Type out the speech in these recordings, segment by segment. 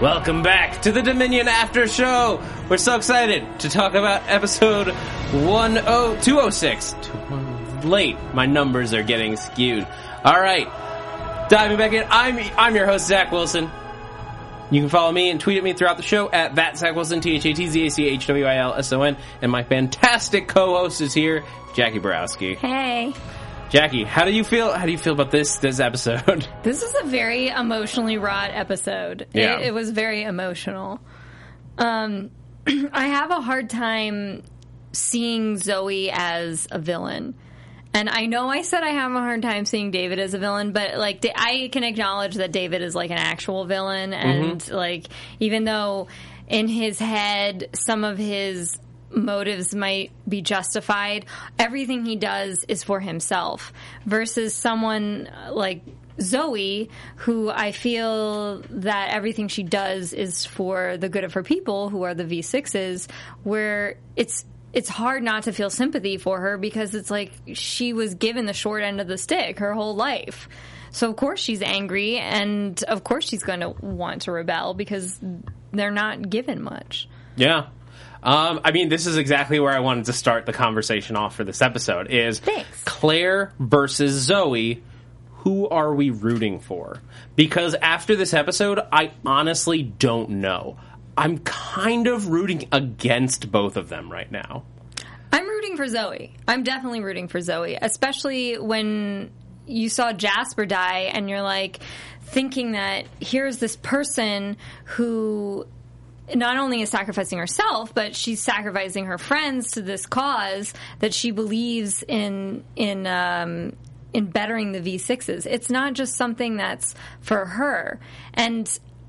Welcome back to the Dominion After Show! We're so excited to talk about episode 10206. Late, my numbers are getting skewed. Alright, diving back in, I'm, I'm your host, Zach Wilson. You can follow me and tweet at me throughout the show at that Zach Wilson, T H A T Z A C H W I L S O N, and my fantastic co-host is here, Jackie Borowski. Hey. Jackie, how do you feel? How do you feel about this this episode? This is a very emotionally wrought episode. Yeah. It, it was very emotional. Um, I have a hard time seeing Zoe as a villain. And I know I said I have a hard time seeing David as a villain, but like I can acknowledge that David is like an actual villain, and like even though in his head some of his motives might be justified, everything he does is for himself. Versus someone like Zoe, who I feel that everything she does is for the good of her people, who are the V6s, where it's it's hard not to feel sympathy for her because it's like she was given the short end of the stick her whole life. So of course she's angry and of course she's going to want to rebel because they're not given much. Yeah. Um, I mean, this is exactly where I wanted to start the conversation off for this episode. Is Thanks. Claire versus Zoe? Who are we rooting for? Because after this episode, I honestly don't know. I'm kind of rooting against both of them right now. I'm rooting for Zoe. I'm definitely rooting for Zoe, especially when you saw Jasper die and you're like thinking that here's this person who not only is sacrificing herself, but she's sacrificing her friends to this cause that she believes in in um, in bettering the V6s. It's not just something that's for her. And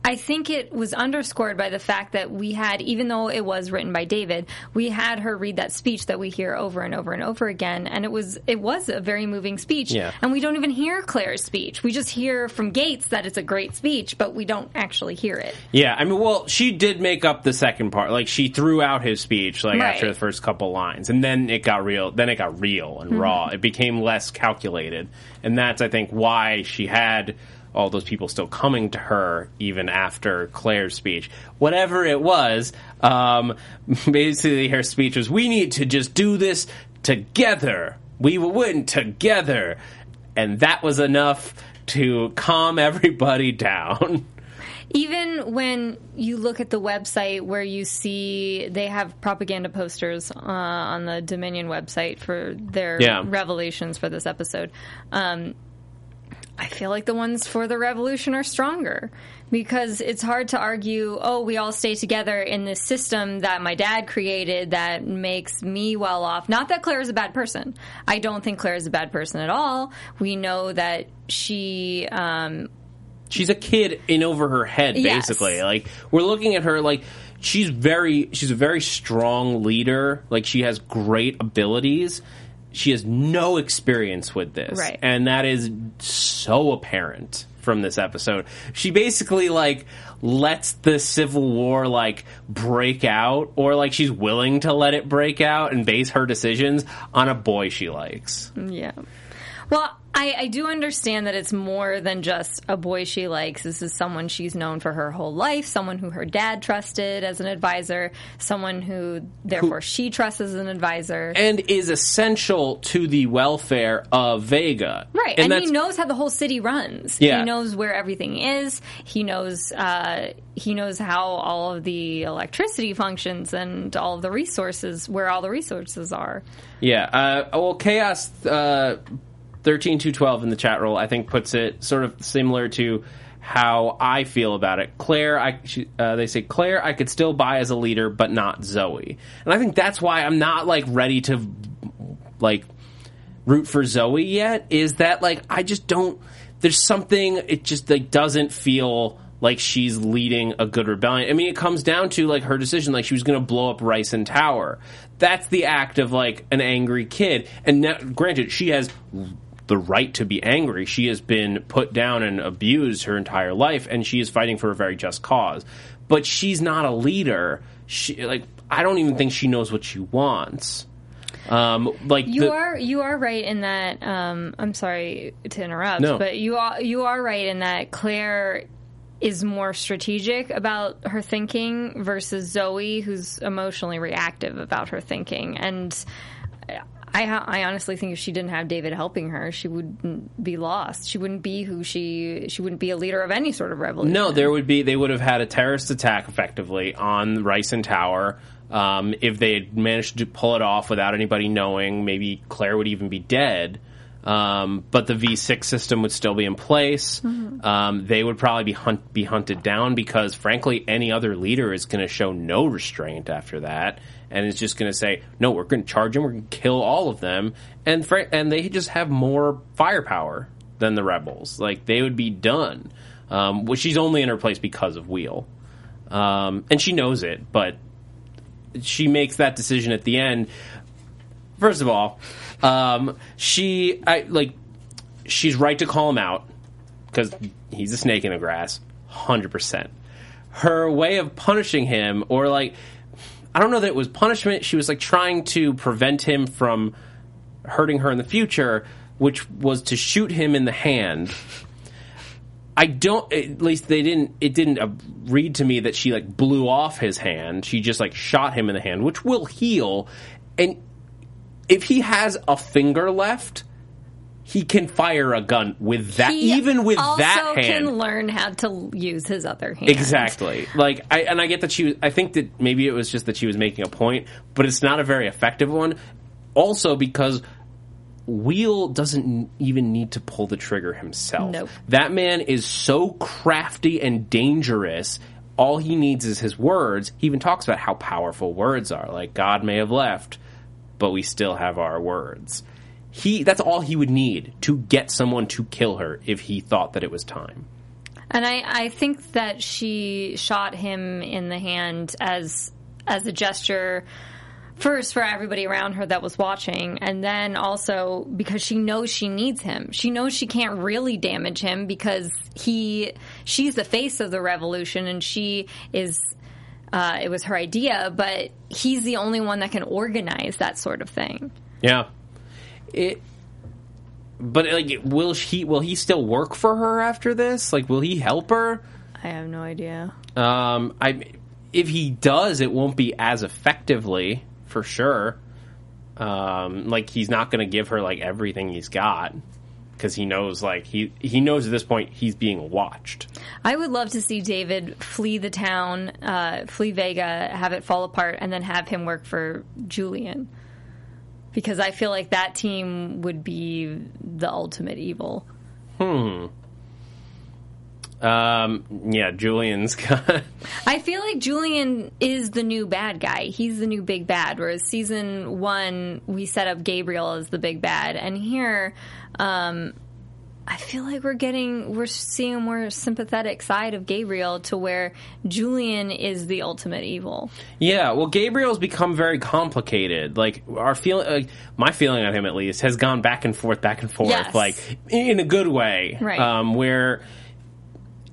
I think it was underscored by the fact that we had, even though it was written by David, we had her read that speech that we hear over and over and over again, and it was it was a very moving speech. Yeah. And we don't even hear Claire's speech. We just hear from Gates that it's a great speech, but we don't actually hear it. Yeah, I mean, well, she did make up the second part. Like she threw out his speech like Right. after the first couple lines, and then it got real. Then it got real and mm-hmm. raw. It became less calculated, and that's I think why she had all those people still coming to her even after Claire's speech. Whatever it was, um, basically her speech was, "We need to just do this together. We will win together," and that was enough to calm everybody down. Even when you look at the website where you see they have propaganda posters uh, on the Dominion website for their Yeah. revelations for this episode, um, I feel like the ones for the revolution are stronger because it's hard to argue, oh, we all stay together in this system that my dad created that makes me well off. Not that Claire is a bad person. I don't think Claire is a bad person at all. We know that she um, she's a kid in over her head Yes. basically like we're looking at her like she's very she's a very strong leader like she has great abilities she has no experience with this Right. and that is so apparent from this episode she basically like lets the civil war like break out or like she's willing to let it break out and base her decisions on a boy she likes Yeah. Well, I, I do understand that it's more than just a boy she likes. This is someone she's known for her whole life, someone who her dad trusted as an advisor, someone who therefore she trusts as an advisor. and is essential to the welfare of Vega. Right, and, he knows how the whole city runs. Yeah. He knows where everything is. He knows uh, he knows how all of the electricity functions and all of the resources, where all the resources are. Yeah. Uh, well, Chaos uh, thirteen two twelve in the chat roll, I think, puts it sort of similar to how I feel about it. Claire, I she, uh, they say Claire, I could still buy as a leader, but not Zoe, and I think that's why I'm not like ready to like root for Zoe yet. Is that like I just don't? There's something it just like doesn't feel like she's leading a good rebellion. I mean, it comes down to like her decision, like she was going to blow up Riesen Tower. That's the act of like an angry kid. And now, granted, she has the right to be angry. She has been put down and abused her entire life, and she is fighting for a very just cause. But she's not a leader. She like I don't even think she knows what she wants. Um, like You the- are you are right in that. Um, I'm sorry to interrupt, No. but you are you are right in that Claire is more strategic about her thinking versus Zoe, who's emotionally reactive about her thinking. And I, I honestly think if she didn't have David helping her, she wouldn't be lost. She wouldn't be who she she wouldn't be a leader of any sort of revolution. No, there would be. They would have had a terrorist attack effectively on Riesen Tower. Um, if they had managed to pull it off without anybody knowing, maybe Claire would even be dead. Um, but the V6 system would still be in place. Um, they would probably be hunt, be hunted down because, frankly, any other leader is going to show no restraint after that, and is just going to say, "No, we're going to charge them. We're going to kill all of them." And fr- and they just have more firepower than the rebels. Like they would be done. Um, well, she's only in her place because of Whele, um, and she knows it. But she makes that decision at the end. First of all, um, she I like she's right to call him out because he's a snake in the grass, hundred percent. Her way of punishing him, or like, I don't know that it was punishment. She was like trying to prevent him from hurting her in the future, which was to shoot him in the hand. I don't. At least they didn't. It didn't read to me that she like blew off his hand. She just like shot him in the hand, which will heal. And if he has a finger left, he can fire a gun with that. He even with that hand, can learn how to use his other hand. Exactly. Like, I, and I get that she was, I think that maybe it was just that she was making a point, but it's not a very effective one. Also, because Whele doesn't even need to pull the trigger himself. Nope. That man is so crafty and dangerous. All he needs is his words. He even talks about how powerful words are. Like, God may have left, but we still have our words. He, that's all he would need to get someone to kill her if he thought that it was time. And I, I think that she shot him in the hand as as a gesture first for everybody around her that was watching and then also because she knows she needs him. She knows she can't really damage him because he she's the face of the revolution and she is uh, it was her idea, but he's the only one that can organize that sort of thing. Yeah. It but like will he will he still work for her after this? Like will he help her? I have no idea. Um I if he does it won't be as effectively for sure. Um like he's not going to give her like everything he's got because he knows like he he knows at this point he's being watched. I would love to see David flee the town, uh, flee Vega, have it fall apart, and then have him work for Julian. Because I feel like that team would be the ultimate evil. Um yeah, Julian's got I feel like Julian is the new bad guy. He's the new big bad. Whereas season one, we set up Gabriel as the big bad, and here, um, I feel like we're getting we're seeing a more sympathetic side of Gabriel to where Julian is the ultimate evil. Yeah, well, Gabriel's become very complicated. Like our feeling, like, my feeling on him at least has gone back and forth, back and forth, Yes. like in a good way. Right. Um, where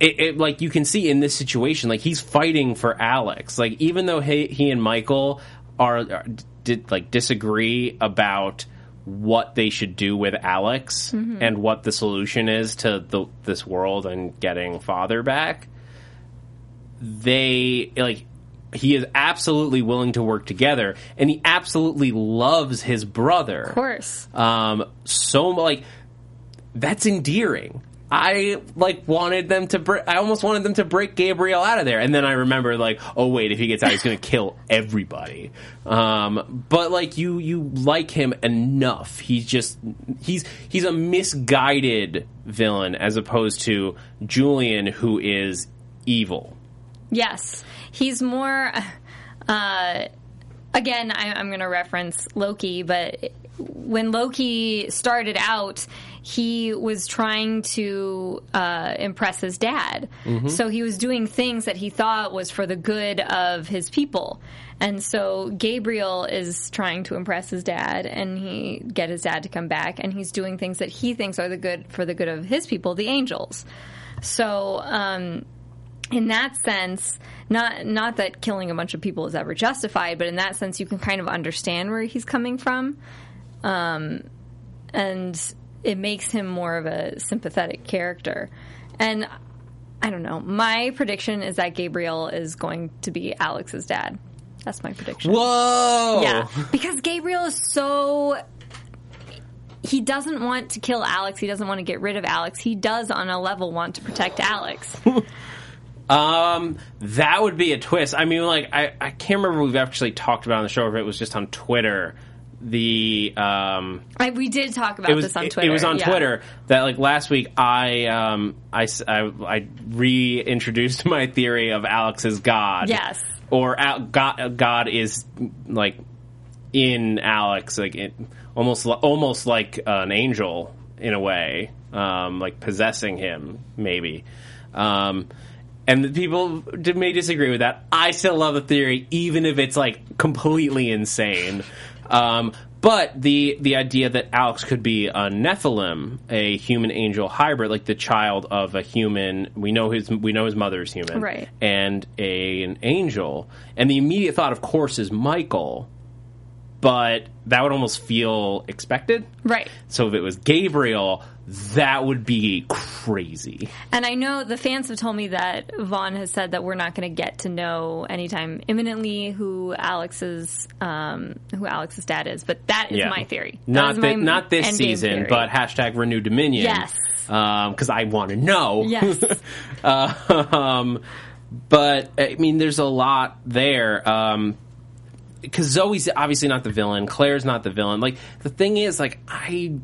it, it, like you can see in this situation, like he's fighting for Alex. Like even though he, he and Michael are, are did like disagree about what they should do with Alex and what the solution is to the, this world and getting father back they like he is absolutely willing to work together and he absolutely loves his brother Of course. um so like that's endearing I like wanted them to. Br- I almost wanted them to break Gabriel out of there, and then I remember like, oh wait, if he gets out, he's going to kill everybody. Um, but like you, you like him enough. He's just he's he's a misguided villain as opposed to Julian, who is evil. Yes, he's more. Uh, again, I, I'm going to reference Loki, but when Loki started out, he was trying to uh, impress his dad. So he was doing things that he thought was for the good of his people. And so Gabriel is trying to impress his dad and he get his dad to come back and he's doing things that he thinks are the good for the good of his people, the angels. So um, in that sense, not not that killing a bunch of people is ever justified, but in that sense, you can kind of understand where he's coming from, um, and it makes him more of a sympathetic character. And I don't know. My prediction is that Gabriel is going to be Alex's dad. That's my prediction. Whoa! Yeah, because Gabriel is so. He doesn't want to kill Alex. He doesn't want to get rid of Alex. He does, on a level, want to protect Alex. Um, that would be a twist. I mean, like, I, I can't remember if we've actually talked about it on the show, or if it was just on Twitter. The um, I, we did talk about was this on Twitter. It, was on yeah. Twitter that like last week I um I I reintroduced my theory of Alex as God. Yes. Or Al- God God is like in Alex like it, almost almost like an angel in a way um like possessing him maybe. Um and the people may disagree with that. I still love the theory, even if it's like completely insane. Um, but the the idea that Alex could be a Nephilim, a human angel hybrid, like the child of a human. We know his we know his mother is human, Right. And a, an angel, and the immediate thought, of course, is Michael. But that would almost feel expected. Right. So if it was Gabriel, that would be crazy. And I know the fans have told me that Vaun has said that we're not going to get to know anytime imminently who Alex's um, who Alex's dad is, but that is my theory. That Not not this season, but hashtag Renew Dominion. Yes. because I want to know. yes, um, but I mean, there's a lot there. Um, because Zoe's obviously not the villain, Claire's not the villain. Like the thing is, like I,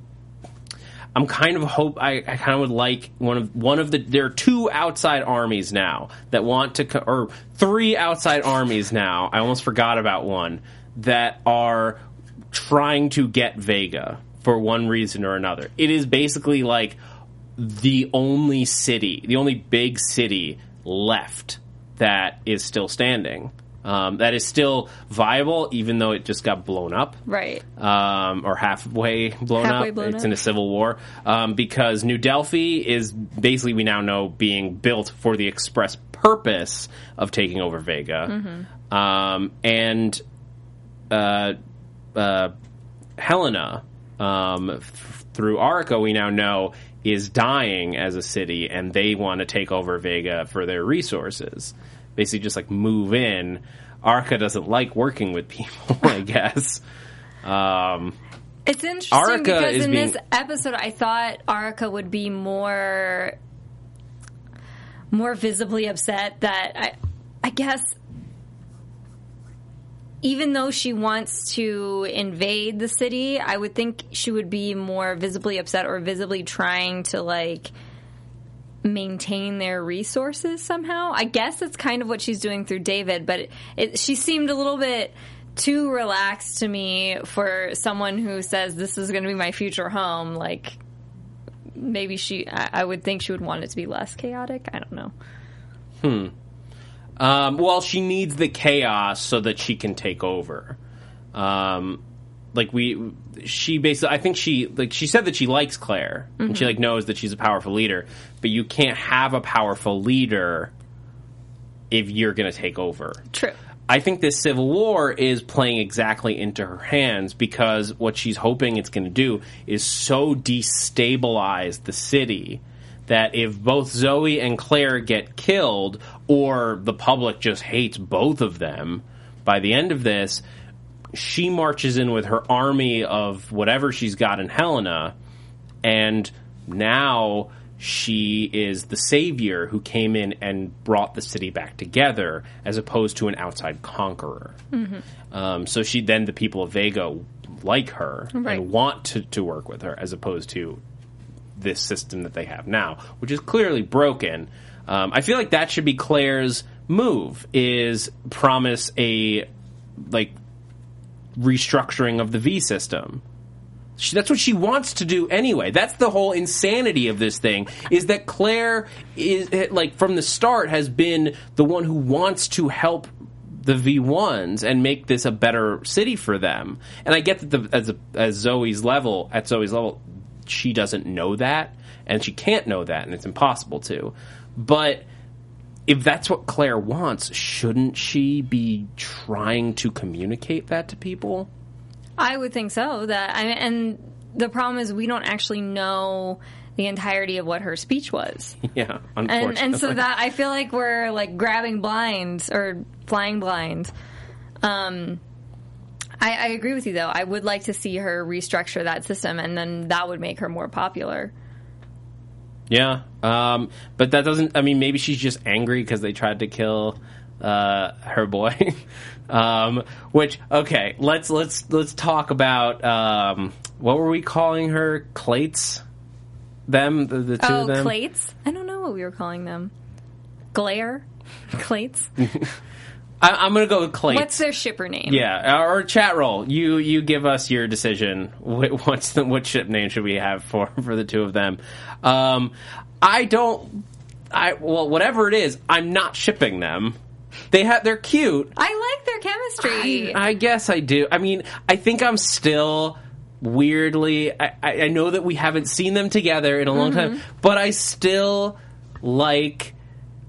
I'm kind of hope I, I kind of would like one of one of the there are two outside armies now that want to or three outside armies now. I almost forgot about one that are trying to get Vega for one reason or another. It is basically like the only city, the only big city left that is still standing. Um, that is still viable, even though it just got blown up right. um, or halfway blown Halfway up. blown it's up. in a civil war um, because New Delphi is basically we now know being built for the express purpose of taking over Vega, Mm-hmm. um, and uh, uh, Helena um, f- through Arika we now know is dying as a city, and they want to take over Vega for their resources. Basically, just like move in. Arika doesn't like working with people, I guess. Um, It's interesting Arika because is in being- this episode, I thought Arika would be more more visibly upset. That I, I guess, even though she wants to invade the city, I would think she would be more visibly upset or visibly trying to like maintain their resources somehow. I guess that's kind of what she's doing through David, but it, it, she seemed a little bit too relaxed to me for someone who says this is going to be my future home. Like maybe she, I, I would think she would want it to be less chaotic. I don't know. Um, well, she needs the chaos so that she can take over. Um, like we, she basically, I think she like she said that she likes Claire and she mm-hmm. like knows that she's a powerful leader, but you can't have a powerful leader if you're going to take over. True. I think this civil war is playing exactly into her hands because what she's hoping it's going to do is so destabilize the city that if both Zoe and Claire get killed or the public just hates both of them by the end of this, she marches in with her army of whatever she's got in Helena and now she is the savior who came in and brought the city back together, as opposed to an outside conqueror. Um, so she then the people of Vega like her Right. and want to, to work with her, as opposed to this system that they have now, which is clearly broken. Um, I feel like that should be Claire's move: is promise a like restructuring of the V system. She, that's what she wants to do anyway. That's the whole insanity of this thing is that Claire is eh, like from the start has been the one who wants to help the V1s and make this a better city for them. And I get that the, as a, as Zoe's level at Zoe's level she doesn't know that and she can't know that and it's impossible to. But if that's what Claire wants, shouldn't she be trying to communicate that to people? I would think so. That I and the problem is we don't actually know the entirety of what her speech was, Yeah, and and so that I feel like we're like grabbing blinds or flying blind. Um, I, I agree with you though. I would like to see her restructure that system, and then that would make her more popular. Yeah, um, but that doesn't. I mean, maybe she's just angry because they tried to kill uh, her boy. um, which okay, let's let's let's talk about um, what were we calling her? Clates. Them, the, the two Oh, of them. clates? I don't know what we were calling them. Glare, clates. I, I'm gonna go with Clates. What's their shipper name? yeah, or chat roll. You you give us your decision. What's the what ship name should we have for for the two of them? Um, I don't. I well, whatever it is, I'm not shipping them. They have they're cute. I like their chemistry. I, I guess I do. I mean, I think I'm still weirdly. I, I I know that we haven't seen them together in a long time, but I still like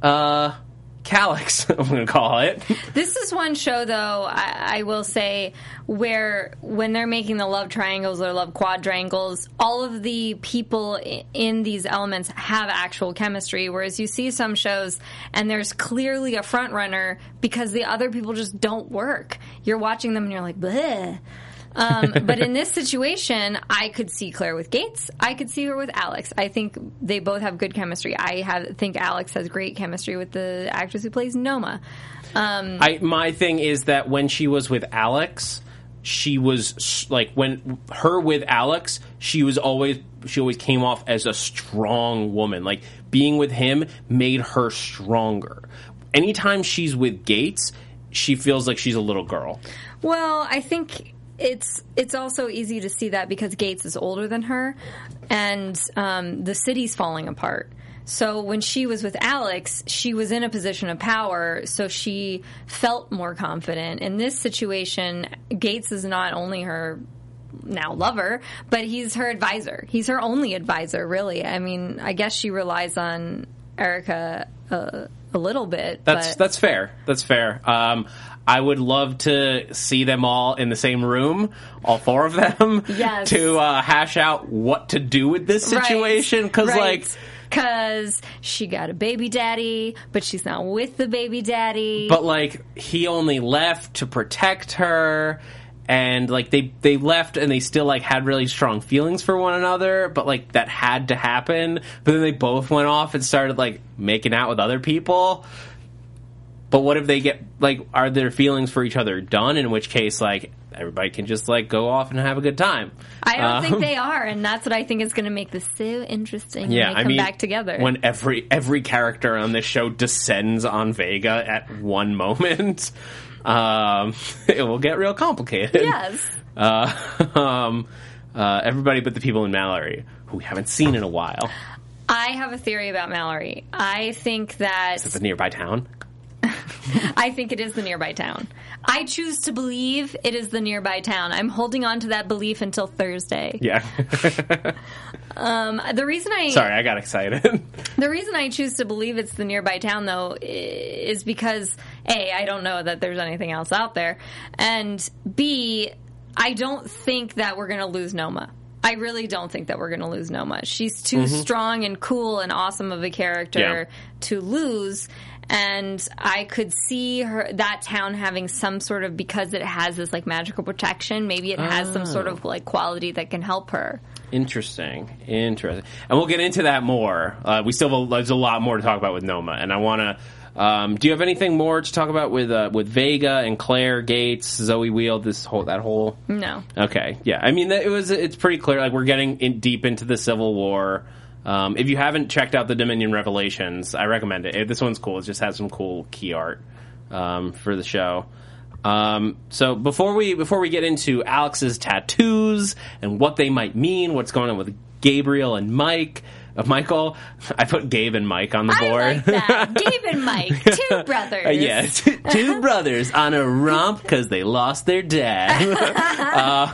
uh Calyx. I'm gonna call it. This is one show, though, I, I will say, where when they're making the love triangles or love quadrangles, all of the people in these elements have actual chemistry. Whereas you see some shows and there's clearly a front runner because the other people just don't work. You're watching them and you're like, bleh. Um, but in this situation, I could see Claire with Gates. I could see her with Alex. I think they both have good chemistry. I have think Alex has great chemistry with the actress who plays Noma. Um, I my thing is that when she was with Alex, she was like when her with Alex, she was always she always came off as a strong woman. Like being with him made her stronger. Anytime she's with Gates, she feels like she's a little girl. Well, I think it's it's also easy to see that because Gates is older than her, and um, the city's falling apart. So when she was with Alex, she was in a position of power, so she felt more confident. In this situation, Gates is not only her now lover, but he's her advisor. He's her only advisor, really. I mean, I guess she relies on Arika uh, a little bit. That's but that's fair. That's fair. Um, I would love to see them all in the same room, all four of them, Yes. to uh, hash out what to do with this situation. Because like because she got a baby daddy, but she's not with the baby daddy. but like he only left to protect her and like they they left and they still like had really strong feelings for one another but like that had to happen but then they both went off and started like making out with other people but what if they get like are their feelings for each other done in which case like everybody can just like go off and have a good time I don't Um, think they are, and that's what I think is going to make this so interesting. yeah, when they I come mean, back together. when every every character on this show descends on Vega at one moment, um, it will get real complicated. yes, Uh, um, uh, everybody but the people in Mallory, who we haven't seen in a while. I have a theory about Mallory. I think that It's a nearby town. I think it is the nearby town. I choose to believe it is the nearby town. I'm holding on to that belief until Thursday. Yeah. Um, the reason I Sorry, I got excited. The reason I choose to believe it's the nearby town, though, is because A, I don't know that there's anything else out there, and B, I don't think that we're going to lose Noma. I really don't think that we're going to lose Noma. She's too strong and cool and awesome of a character Yeah. to lose. And I could see her that town having some sort of because it has this like magical protection. Maybe it has some sort of like quality that can help her. Interesting, interesting, and we'll get into that more. Uh, we still have a, there's a lot more to talk about with Noma, and I want to. Um, do you have anything more to talk about with uh, with Vega and Claire Gates, Zoe Whele, this whole that whole? No. Okay, yeah. I mean, it was it's pretty clear. Like we're getting in deep into the Civil War. Um, if you haven't checked out the Dominion Revelations, I recommend it. This one's cool. It just has some cool key art um, for the show. Um, so before we before we get into Alex's tattoos and what they might mean, what's going on with Gabriel and Mike, uh, Michael, I put Gabe and Mike on the I board. like that. Gabe and Mike, two brothers. Uh, yeah, two, two brothers on a romp because they lost their dad.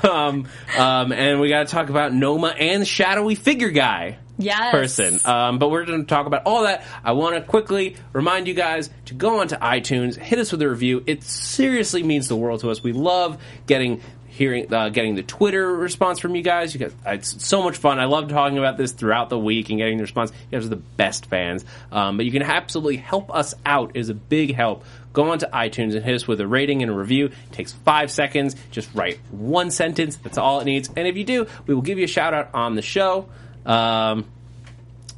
um, um, and we got to talk about Noma and shadowy figure guy Yes. person. Um, but we're going to talk about all that. I want to quickly remind you guys to go onto iTunes, hit us with a review. It seriously means the world to us. We love getting hearing uh, getting the Twitter response from you guys. You guys, it's so much fun. I love talking about this throughout the week and getting the response. You guys are the best fans. Um, but you can absolutely help us out. Is a big help. Go onto iTunes and hit us with a rating and a review. It takes five seconds. Just write one sentence. That's all it needs. And if you do, we will give you a shout out on the show. Um,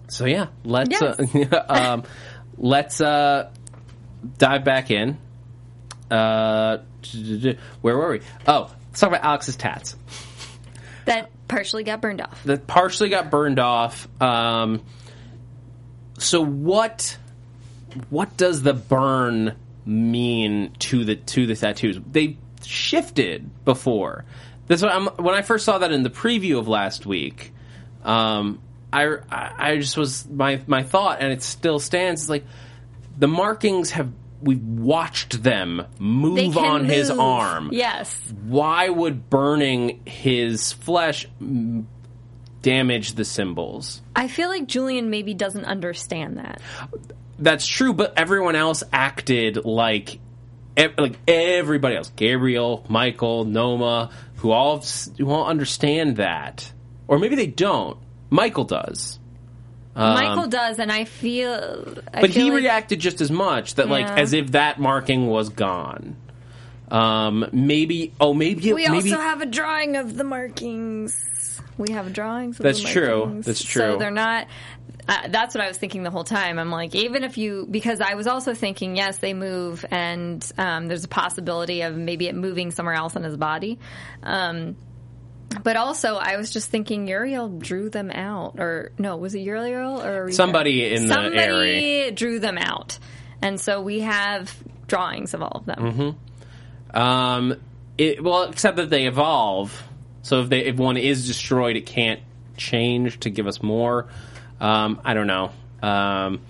so yeah, let's Yes. uh, um, let's uh, dive back in. Uh, where were we? Oh, let's talk about Alex's tats. That partially got burned off. That partially got burned off. Um, so what? What does the burn mean to the to the tattoos? They shifted before. That's what I'm, when I first saw that in the preview of last week. Um, I, I I just was my my thought, and it still stands. Is like the markings have we've watched them move on his arm Yes. why would burning his flesh damage the symbols? I feel like Julian maybe doesn't understand that. That's true, but everyone else acted like like everybody else. Gabriel, Michael, Noma, who all who all understand that, or maybe they don't. Michael does. Um, Michael does, and I feel. I but feel he like- reacted just as much that like Yeah. as if that marking was gone. Um, maybe oh maybe We maybe also have a drawing of the markings. We have drawings. Of That's the true. That's true. So they're not. Uh, that's what I was thinking the whole time. I'm like, even if you, because I was also thinking, yes, they move, and um, there's a possibility of maybe it moving somewhere else in his body. Um, but also, I was just thinking Uriel drew them out, or no, was it Uriel or Aretha? Somebody in the Somebody area. drew them out, and so we have drawings of all of them. Mm-hmm. Um, it, well, except that they evolve. So if they if one is destroyed, it can't change to give us more. Um, I don't know. Um,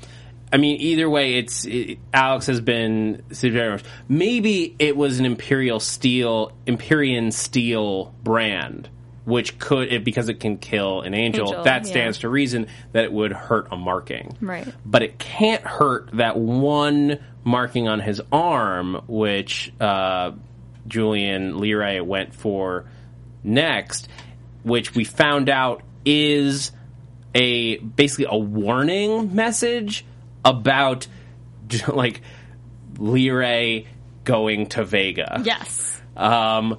I mean, either way, it's it, Alex has been very. Maybe it was an Imperial Steel, Empyrean Steel brand, which could it because it can kill an angel. Angel, that yeah. stands to reason that it would hurt a marking Right. but it can't hurt that one marking on his arm, which uh, Julian Leray went for next, which we found out is a basically a warning message about like Leray going to Vega. Yes. Um,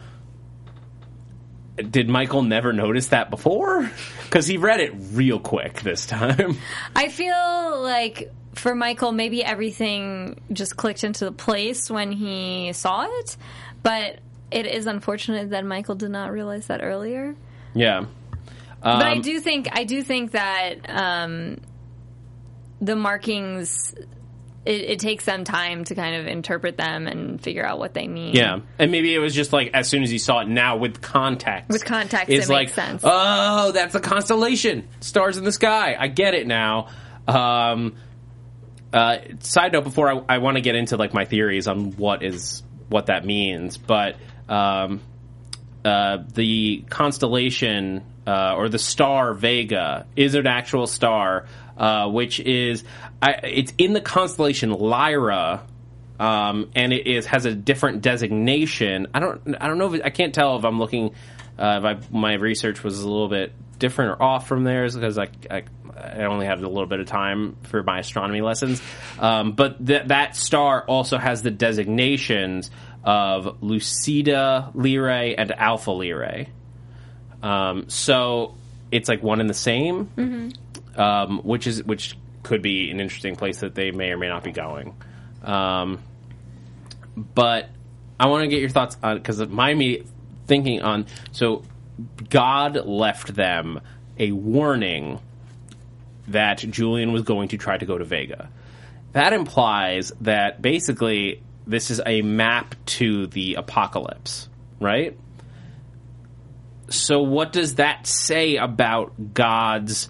did Michael never notice that before? Because he read it real quick this time. I feel like for Michael, maybe everything just clicked into the place when he saw it, but it is unfortunate that Michael did not realize that earlier. yeah. But I Um, do think I do think that um, the markings it, it takes them time to kind of interpret them and figure out what they mean. Yeah, and maybe it was just like as soon as he saw it now with context. With context, it's it like, makes sense. Oh, that's a constellation, stars in the sky. I get it now. Um, uh, side note: before I, I want to get into like my theories on what is what that means, but um, uh, the constellation uh, or the star Vega is an actual star, uh, which is I, it's in the constellation Lyra, um, and it is has a different designation. I don't I don't know if it, I can't tell if I'm looking uh, if I, my research was a little bit different or off from theirs because I, I I only have a little bit of time for my astronomy lessons. Um, but th- that star also has the designations of Lucida Lyrae and Alpha Lyrae. Um, so it's like one and the same, Mm-hmm. Um, which is which could be an interesting place that they may or may not be going. Um, but I want to get your thoughts on because my immediate thinking on so God left them a warning that Julian was going to try to go to Vega. That implies that basically this is a map to the apocalypse, right? So what does that say about God's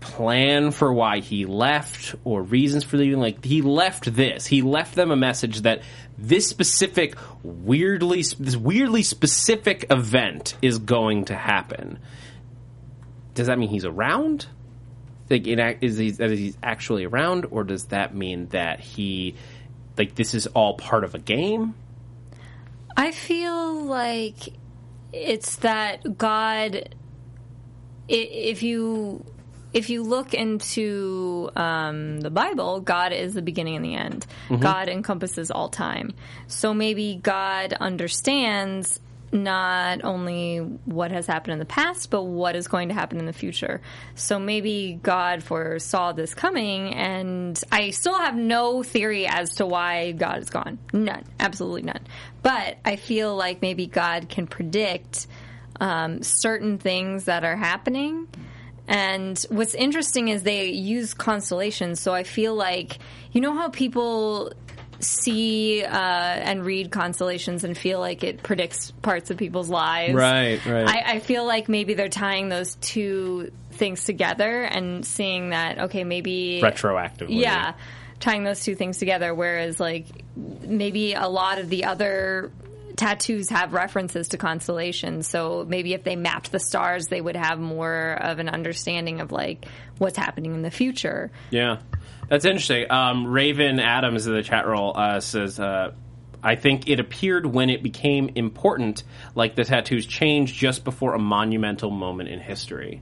plan for why he left or reasons for leaving. Like he left this. He left them a message that this specific weirdly this weirdly specific event is going to happen. Does that mean he's around? Like is he that he's actually around or does that mean that he like this is all part of a game? I feel like it's that God. If you if you look into um, the Bible, God is the beginning and the end. God encompasses all time. So maybe God understands not only what has happened in the past, but what is going to happen in the future. So maybe God foresaw this coming, and I still have no theory as to why God is gone. None. Absolutely none. But I feel like maybe God can predict um, certain things that are happening. And what's interesting is they use constellations. So I feel like, you know how people see uh, and read constellations and feel like it predicts parts of people's lives? Right, right. I, I feel like maybe they're tying those two things together and seeing that, okay, maybe. retroactively Yeah, tying those two things together. Whereas, like, maybe a lot of the other tattoos have references to constellations. So maybe if they mapped the stars, they would have more of an understanding of like what's happening in the future. Yeah, that's interesting. Um, Raven Adams in the chat roll uh, says, uh, "I think it appeared when it became important, like the tattoos changed just before a monumental moment in history."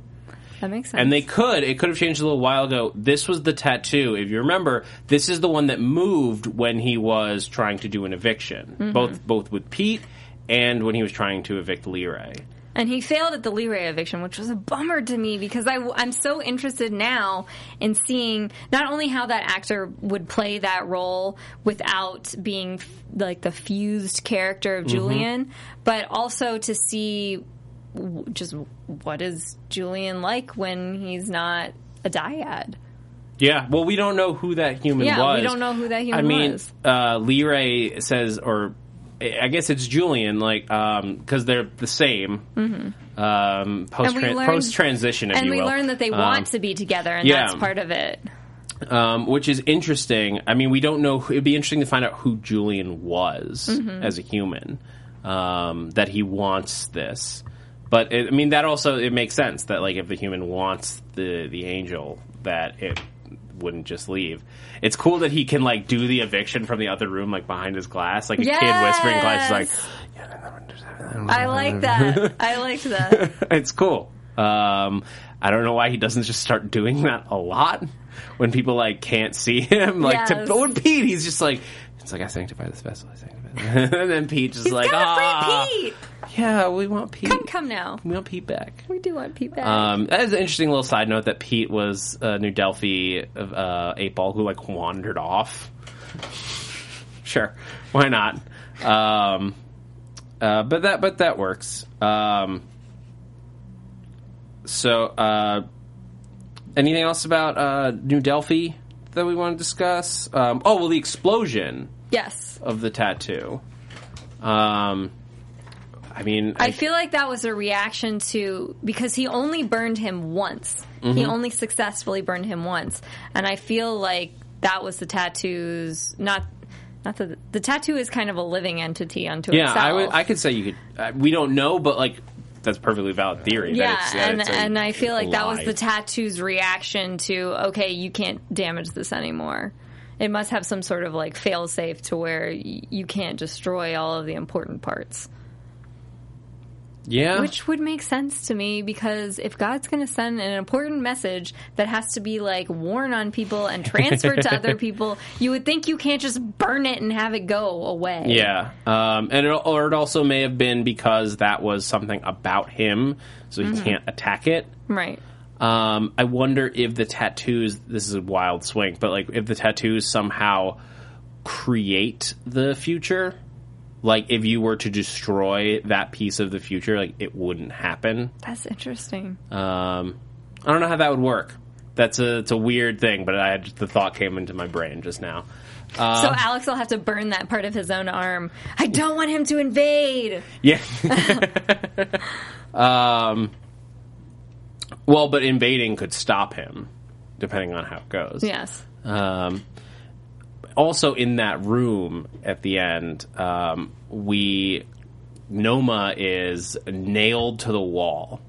That makes sense. And they could. It could have changed a little while ago. This was the tattoo. If you remember, this is the one that moved when he was trying to do an eviction, Mm-hmm. both both with Pete and when he was trying to evict Leray. And he failed at the Leray eviction, which was a bummer to me because I, am so interested now in seeing not only how that actor would play that role without being f- like the fused character of Julian, but also to see just what is Julian like when he's not a dyad. Yeah, well, we don't know who that human Yeah, was. we don't know who that human I mean, was. uh, Leray says, or I guess it's Julian, like because they're the same. Mm-hmm. Um, post we learned- transition, And you we learn that they Um, want to be together, and yeah. that's part of it. um, which is interesting. I mean, we don't know. It'd be interesting to find out who Julian was Mm-hmm. as a human. Um, that he wants this, but it, I mean that also it makes sense that like if the human wants the the angel, that it wouldn't just leave. It's cool that he can like do the eviction from the other room, like behind his glass, like a kid whispering in glass, like. I like that. I liked that. it's cool. Um, I don't know why he doesn't just start doing that a lot when people like can't see him. Like to Yes. but with Pete, he's just like it's like I sanctify this vessel. I sanctify. and then Pete just He's like ah, free Pete. yeah, we want Pete. Come, come now. We want Pete back. We do want Pete back. Um, that is an interesting little side note that Pete was a New Delphi uh, eight ball who like wandered off. Sure, why not? Um, uh, but that but that works. Um, so, uh, anything else about uh, New Delphi that we want to discuss? Um, oh well, the explosion yes. of the tattoo. Um, I mean, I feel like that was a reaction to because he only burned him once. He Mm-hmm. only successfully burned him once, and I feel like that was the tattoo's not. Not the the tattoo is kind of a living entity unto Yeah, itself. I would. I could say you could. Uh, we don't know, but like that's perfectly valid theory. that yeah, it's- that and a and I feel like that was the tattoo's reaction to okay, you can't damage this anymore. It must have some sort of like fail safe to where y- you can't destroy all of the important parts. Yeah. Which would make sense to me because if God's going to send an important message that has to be like worn on people and transferred to other people, you would think you can't just burn it and have it go away. Yeah, um, and it, or it also may have been because that was something about him, so he can't attack it. Right. Um, I wonder if the tattoos. This is a wild swing, but like if the tattoos somehow create the future. Like if you were to destroy that piece of the future, like it wouldn't happen. That's interesting. Um, I don't know how that would work. That's a it's a weird thing, but I had, the thought came into my brain just now. so Alex will have to burn that part of his own arm. I don't want him to invade. Yeah. um, well, but invading could stop him, depending on how it goes. Yes. Um, also, in that room at the end, um, we Noma is nailed to the wall.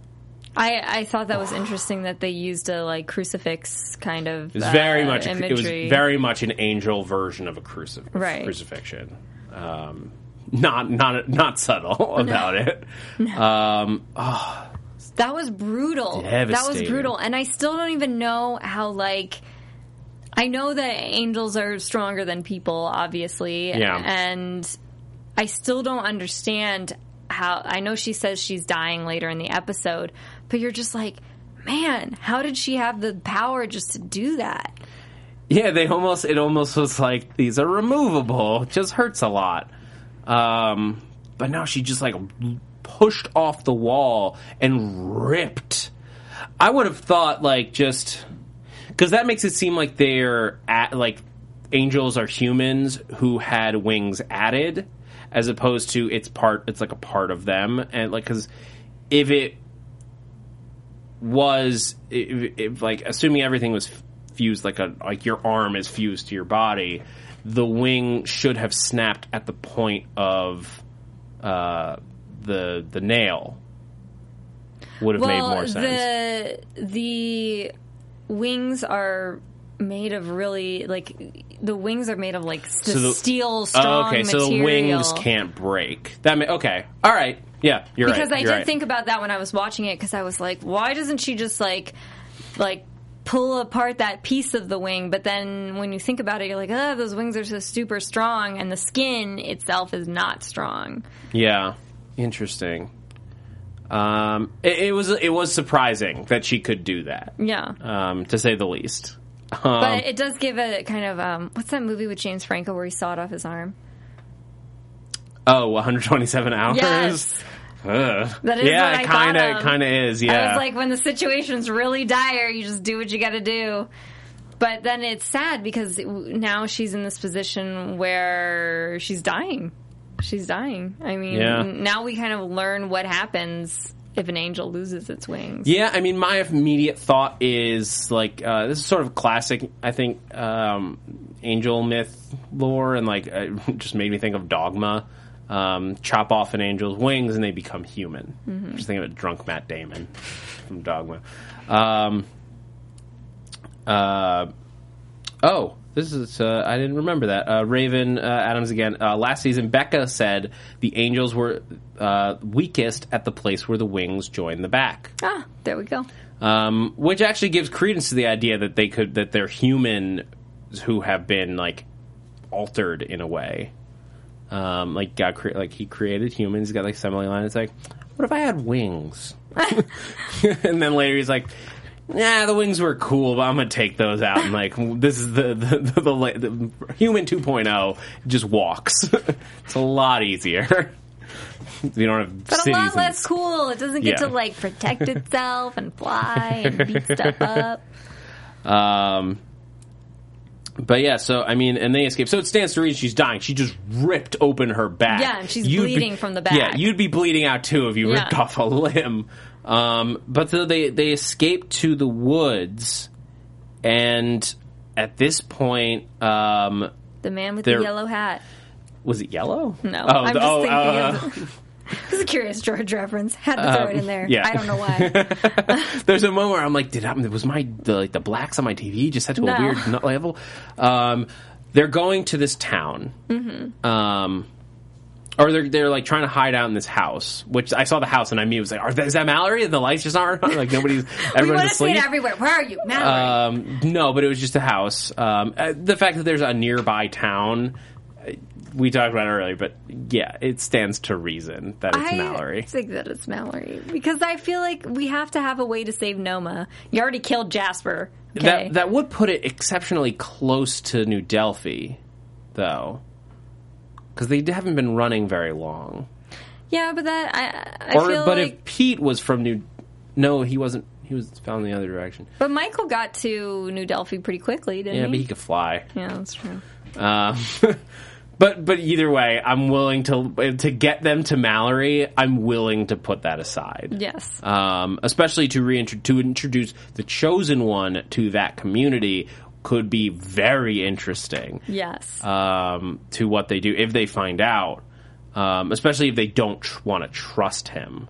I, I thought that was interesting that they used a like crucifix kind of It was very uh, much a, it was imagery. very much an angel version of a crucif- Right. crucifixion. Um, not not not subtle about it. Um, That was brutal. That was brutal. And I still don't even know how, like, I know that angels are stronger than people, obviously. Yeah. And I still don't understand how. I know she says she's dying later in the episode, but you're just like, man, how did she have the power just to do that? Yeah, they almost it almost was like these are removable. It just hurts a lot. Um, but now she just like pushed off the wall and ripped. I would have thought like just because that makes it seem like they're at like angels are humans who had wings added, as opposed to it's part. It's like a part of them, and like because if it was if, if like assuming everything was fused like a like your arm is fused to your body the wing should have snapped at the point of uh the the nail would have made more sense the the wings are made of really like the wings are made of like So the- steel oh, strong oh, okay material. so the wings can't break that ma- okay all right yeah you're right. because right I you're did right. think about that when I was watching it because I was like, why doesn't she just like like pull apart that piece of the wing? But then when you think about it, you're like, oh, those wings are so super strong, and the skin itself is not strong. Yeah, interesting. Um, it, it was it was surprising that she could do that, Yeah. um, to say the least. Um, But it does give a kind of um, what's that movie with James Franco where he sawed off his arm? oh, 127 hours. Yes. Ugh. That is yeah, what I it kind of kind of is. I Yeah, was like, when the situation's really dire, you just do what you got to do. But then it's sad because now she's in this position where she's dying. She's dying. I mean, Yeah. now we kind of learn what happens if an angel loses its wings. Yeah, I mean, my immediate thought is like uh, this is sort of classic. I think um, angel myth lore, and like it just made me think of Dogma. Um, chop off an angel's wings and they become human. Just think of it, drunk Matt Damon from Dogma. Um, uh, oh, this is uh, I didn't remember that. Uh, Raven uh, Adams again. Uh, last season, Becca said the angels were uh, weakest at the place where the wings join the back Ah, there we go. um, which actually gives credence to the idea that they could that they're human who have been like altered in a way. Um, like God, cre- like He created humans. He's got like assembly line. It's like, what if I had wings? and then later he's like, Nah, the wings were cool, but I'm gonna take those out. And like, this is the the, the, the, the human 2.0 just walks. it's a lot easier. you don't have But a lot and- less cool. It doesn't get Yeah. to like protect itself and fly and beat stuff up. Um, but yeah, so I mean, and they escape. So it stands to reason she's dying. She just ripped open her back. Yeah, and she's You'd be- bleeding from the back. Yeah, you'd be bleeding out too if you ripped off a limb. Um, but so they they escape to the woods, and at this point, um, The man with the yellow hat. was it yellow? No, Oh, I'm the- just oh, thinking uh, of. This is a Curious George reference. Had to throw it in there. yeah. I don't know why. There's a moment where I'm like, did I, was my the, like the blacks on my TV just set to a weird nut level? Um, they're going to this town. Mm-hmm. Um, or they're they're like trying to hide out in this house. Which I saw the house and I knew it was like, are that, is that Mallory? The lights just aren't on. Like nobody's everyone's want to see asleep. everywhere. Where are you, Mallory? Um, no, but it was just a house. Um, uh, the fact that there's a nearby town, uh, we talked about it earlier, but yeah, it stands to reason that it's I Mallory. I think that it's Mallory because I feel like we have to have a way to save Noma. You already killed Jasper. Okay. That that would put it exceptionally close to New Delphi, though, because they haven't been running very long. yeah, but that I, I Or, feel but like. if Pete was from New, no, he wasn't. He was found in the other direction. but Michael got to New Delphi pretty quickly, didn't Yeah, he? Yeah, but he could fly. yeah, that's true. Um, but but either way, I'm willing to to get them to Mallory. I'm willing to put that aside. Yes. Um, especially to reintro- to introduce the chosen one to that community could be very interesting. yes. Um, to what they do if they find out, um, especially if they don't tr- want to trust him.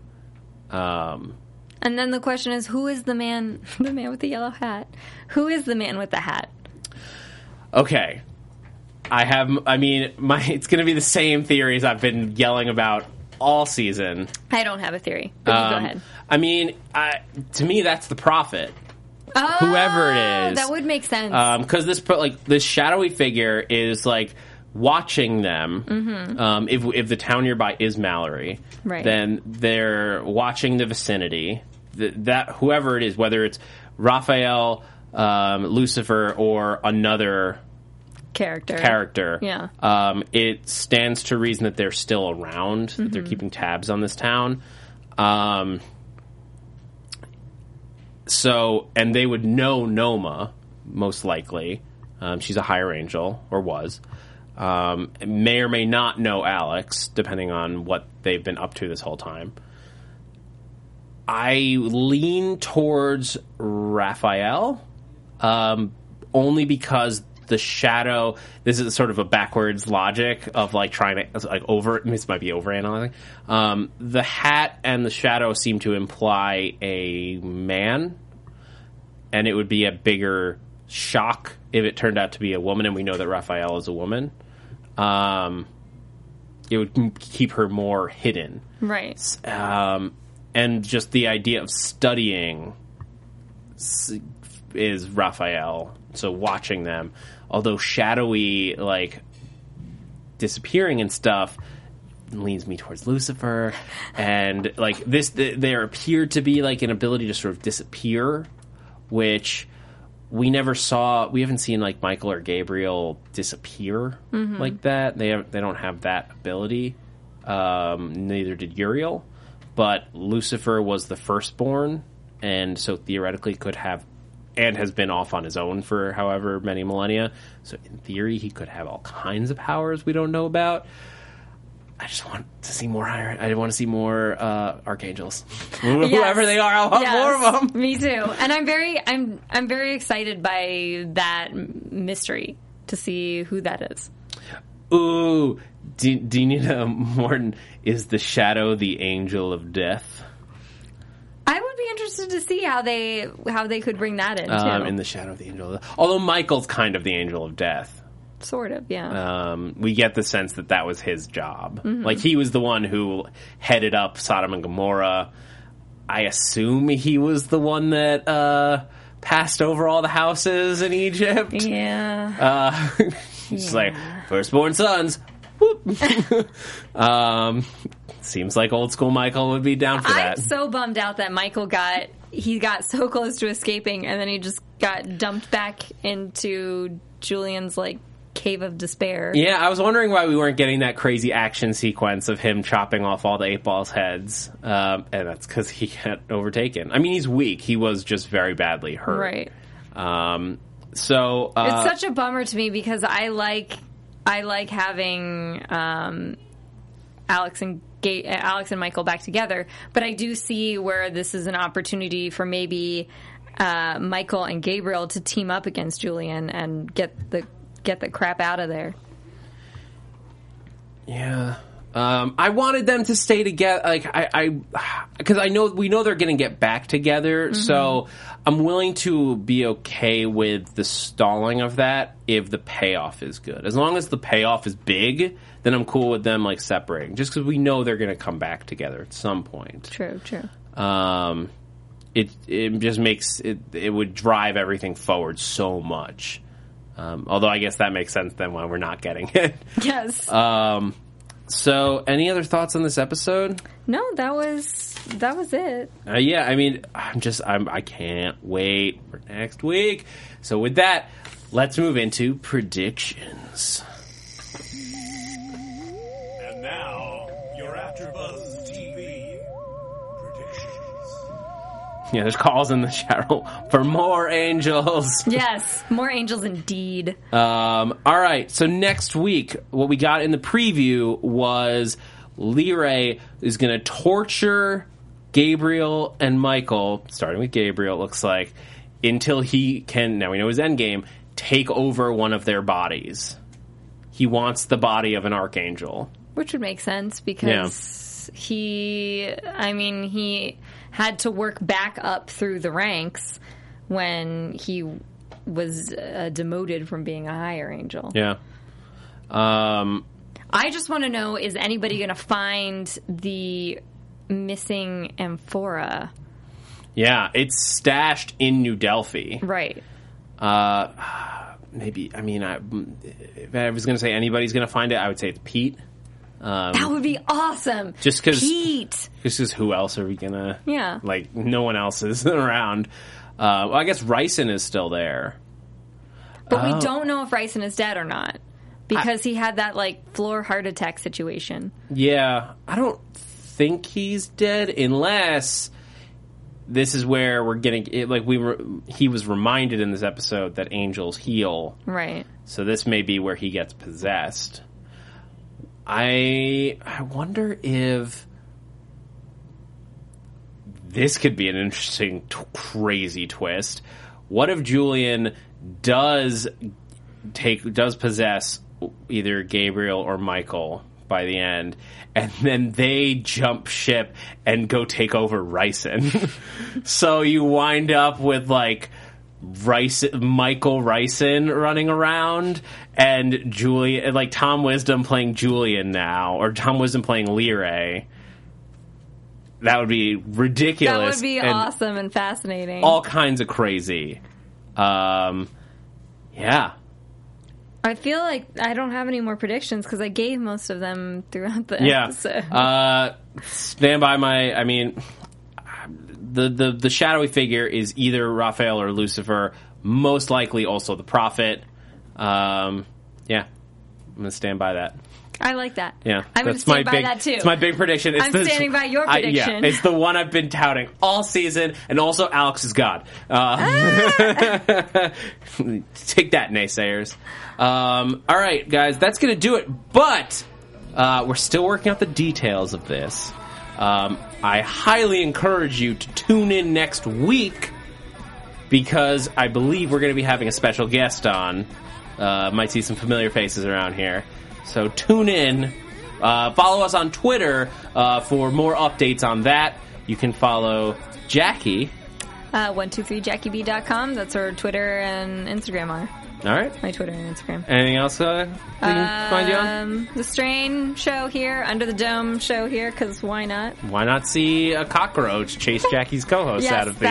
Um, and then the question is, who is the man? The man with the yellow hat. Who is the man with the hat? okay. I have, I mean, my it's going to be the same theories I've been yelling about all season. I don't have a theory. Go Um, ahead. I mean, I, to me, that's the prophet. Oh, whoever it is. that would make sense. Because this, like, this shadowy figure is like watching them. Um, if if the town nearby is Mallory, Mm-hmm. Right. then they're watching the vicinity. Th- that whoever it is, whether it's Raphael, um, Lucifer, or another character. character, Yeah. um, it stands to reason that they're still around. That they're keeping tabs on this town. Um, so, and they would know Noma most likely. Um, she's a higher angel, or was. Um, may or may not know Alex, depending on what they've been up to this whole time. I lean towards Raphael, um, only because the shadow. This is sort of a backwards logic of like trying to like over. This might be overanalyzing. Um, the hat and the shadow seem to imply a man, and it would be a bigger shock if it turned out to be a woman, and we know that Raphael is a woman. Um, it would keep her more hidden Right. um, and just the idea of studying is Raphael. So watching them, although shadowy, like disappearing and stuff, leans me towards Lucifer, and like this, th- there appeared to be like an ability to sort of disappear, which we never saw. We haven't seen like Michael or Gabriel disappear like that. They have, they don't have that ability. Um, neither did Uriel, but Lucifer was the firstborn, and so theoretically could have, and has been off on his own for however many millennia. So in theory, he could have all kinds of powers we don't know about. I just want to see more higher. I want to see more uh, archangels, whoever they are. I want more of them. Me too. And I'm very, I'm, I'm very excited by that mystery to see who that is. Ooh, D- Dinina Morton is the shadow, the angel of death. I would be interested to see how they, how they could bring that in too. Um, in the shadow of the angel. Of death. Although Michael's kind of the angel of death. sort of, yeah. Um, we get the sense that that was his job. Like he was the one who headed up Sodom and Gomorrah. I assume he was the one that uh, passed over all the houses in Egypt. yeah. Uh, It's like firstborn sons. Um, seems like old school Michael would be down for that. I'm so bummed out that Michael got he got so close to escaping and then he just got dumped back into Julian's like cave of despair. yeah, I was wondering why we weren't getting that crazy action sequence of him chopping off all the eight balls' heads, um, and that's because he got overtaken. I mean, he's weak; he was just very badly hurt. Right. Um, so uh, It's such a bummer to me because I like I like having um, Alex and Ga- Alex and Michael back together, but I do see where this is an opportunity for maybe uh, Michael and Gabriel to team up against Julian and get the get the crap out of there. yeah, Um, I wanted them to stay together, like I, I, because I know we know they're going to get back together. So I'm willing to be okay with the stalling of that if the payoff is good. As long as the payoff is big, then I'm cool with them like separating. Just because we know they're going to come back together at some point. True, true. Um, it it just makes it it would drive everything forward so much. Um, although I guess that makes sense then when we're not getting it. Yes. Um, so, any other thoughts on this episode? no, that was that was it. Uh, yeah, I mean, I'm just, I'm, I can't wait for next week. So, with that, let's move into predictions. And now, your AfterBuzz TV Yeah, there's calls in the chat room for more angels. Yes, more angels indeed. Um, all right, so next week, what we got in the preview was Leray is going to torture Gabriel and Michael, starting with Gabriel, it looks like, until he can, now we know his endgame, take over one of their bodies. He wants the body of an archangel. Which would make sense because he, I mean, he had to work back up through the ranks when he was uh, demoted from being a higher angel. Yeah. Um, I just want to know is anybody going to find the missing amphora? yeah, it's stashed in New Delphi. Right. Uh, maybe, I mean, I, if I was going to say anybody's going to find it, I would say it's Pete. Um, That would be awesome. Just 'cause- Pete. This is who else are we gonna? Yeah. Like no one else is around. Uh, well, I guess Riesen is still there. But Oh. we don't know if Riesen is dead or not because he had that like floor heart attack situation. Yeah, I don't think he's dead unless this is where we're getting it, like we were. He was reminded in this episode that angels heal, Right. so this may be where he gets possessed. I I wonder if this could be an interesting, t- crazy twist. What if Julian does take does possess either Gabriel or Michael by the end, and then they jump ship and go take over Riesen? so you wind up with like. Rice, Michael Riesen running around and Julian, like Tom Wisdom playing Julian now, or Tom Wisdom playing Leray. That would be ridiculous. That would be and awesome and fascinating. All kinds of crazy. Um, yeah. I feel like I don't have any more predictions because I gave most of them throughout the Yeah. episode. Uh, stand by my. I mean, the the the shadowy figure is either Raphael or Lucifer. Most likely, also the prophet. Um, yeah, I'm gonna stand by that. I like that. Yeah, I'm going to that's my stand by big. that too. It's my big prediction. It's I'm the- standing by your I- prediction. yeah, it's the one I've been touting all season, and also Alex is God. Uh, take that, naysayers. Um, all right, guys, that's going to do it. But uh, we're still working out the details of this. Um, I highly encourage you to tune in next week because I believe we're going to be having a special guest on. Uh, might see some familiar faces around here. So tune in. Uh, follow us on Twitter uh, for more updates on that. You can follow Jackie. Uh, 123jackieb.com. That's where Twitter and Instagram are. All right. My Twitter and Instagram. Anything else uh, we can find you on? Um, the Strain show here, Under the Dome show here, because why not? Why not see a cockroach chase Jackie's co-host Yes, out of the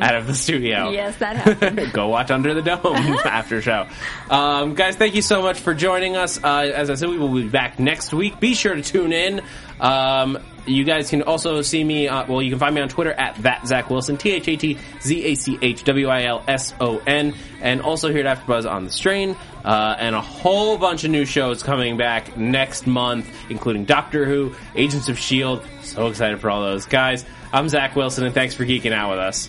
out of the studio? Yes, that happened. Go watch Under the Dome after show. Um, guys, thank you so much for joining us. Uh, as I said, we will be back next week. Be sure to tune in. Um, you guys can also see me, uh, well, you can find me on Twitter at that Zach Wilson, T H A T Z A C H W I L S O N, and also here at AfterBuzz on the Strain, uh, and a whole bunch of new shows coming back next month, including Doctor Who, Agents of S.H.I.E.L.D. So excited for all those. Guys, I'm Zach Wilson, and thanks for geeking out with us.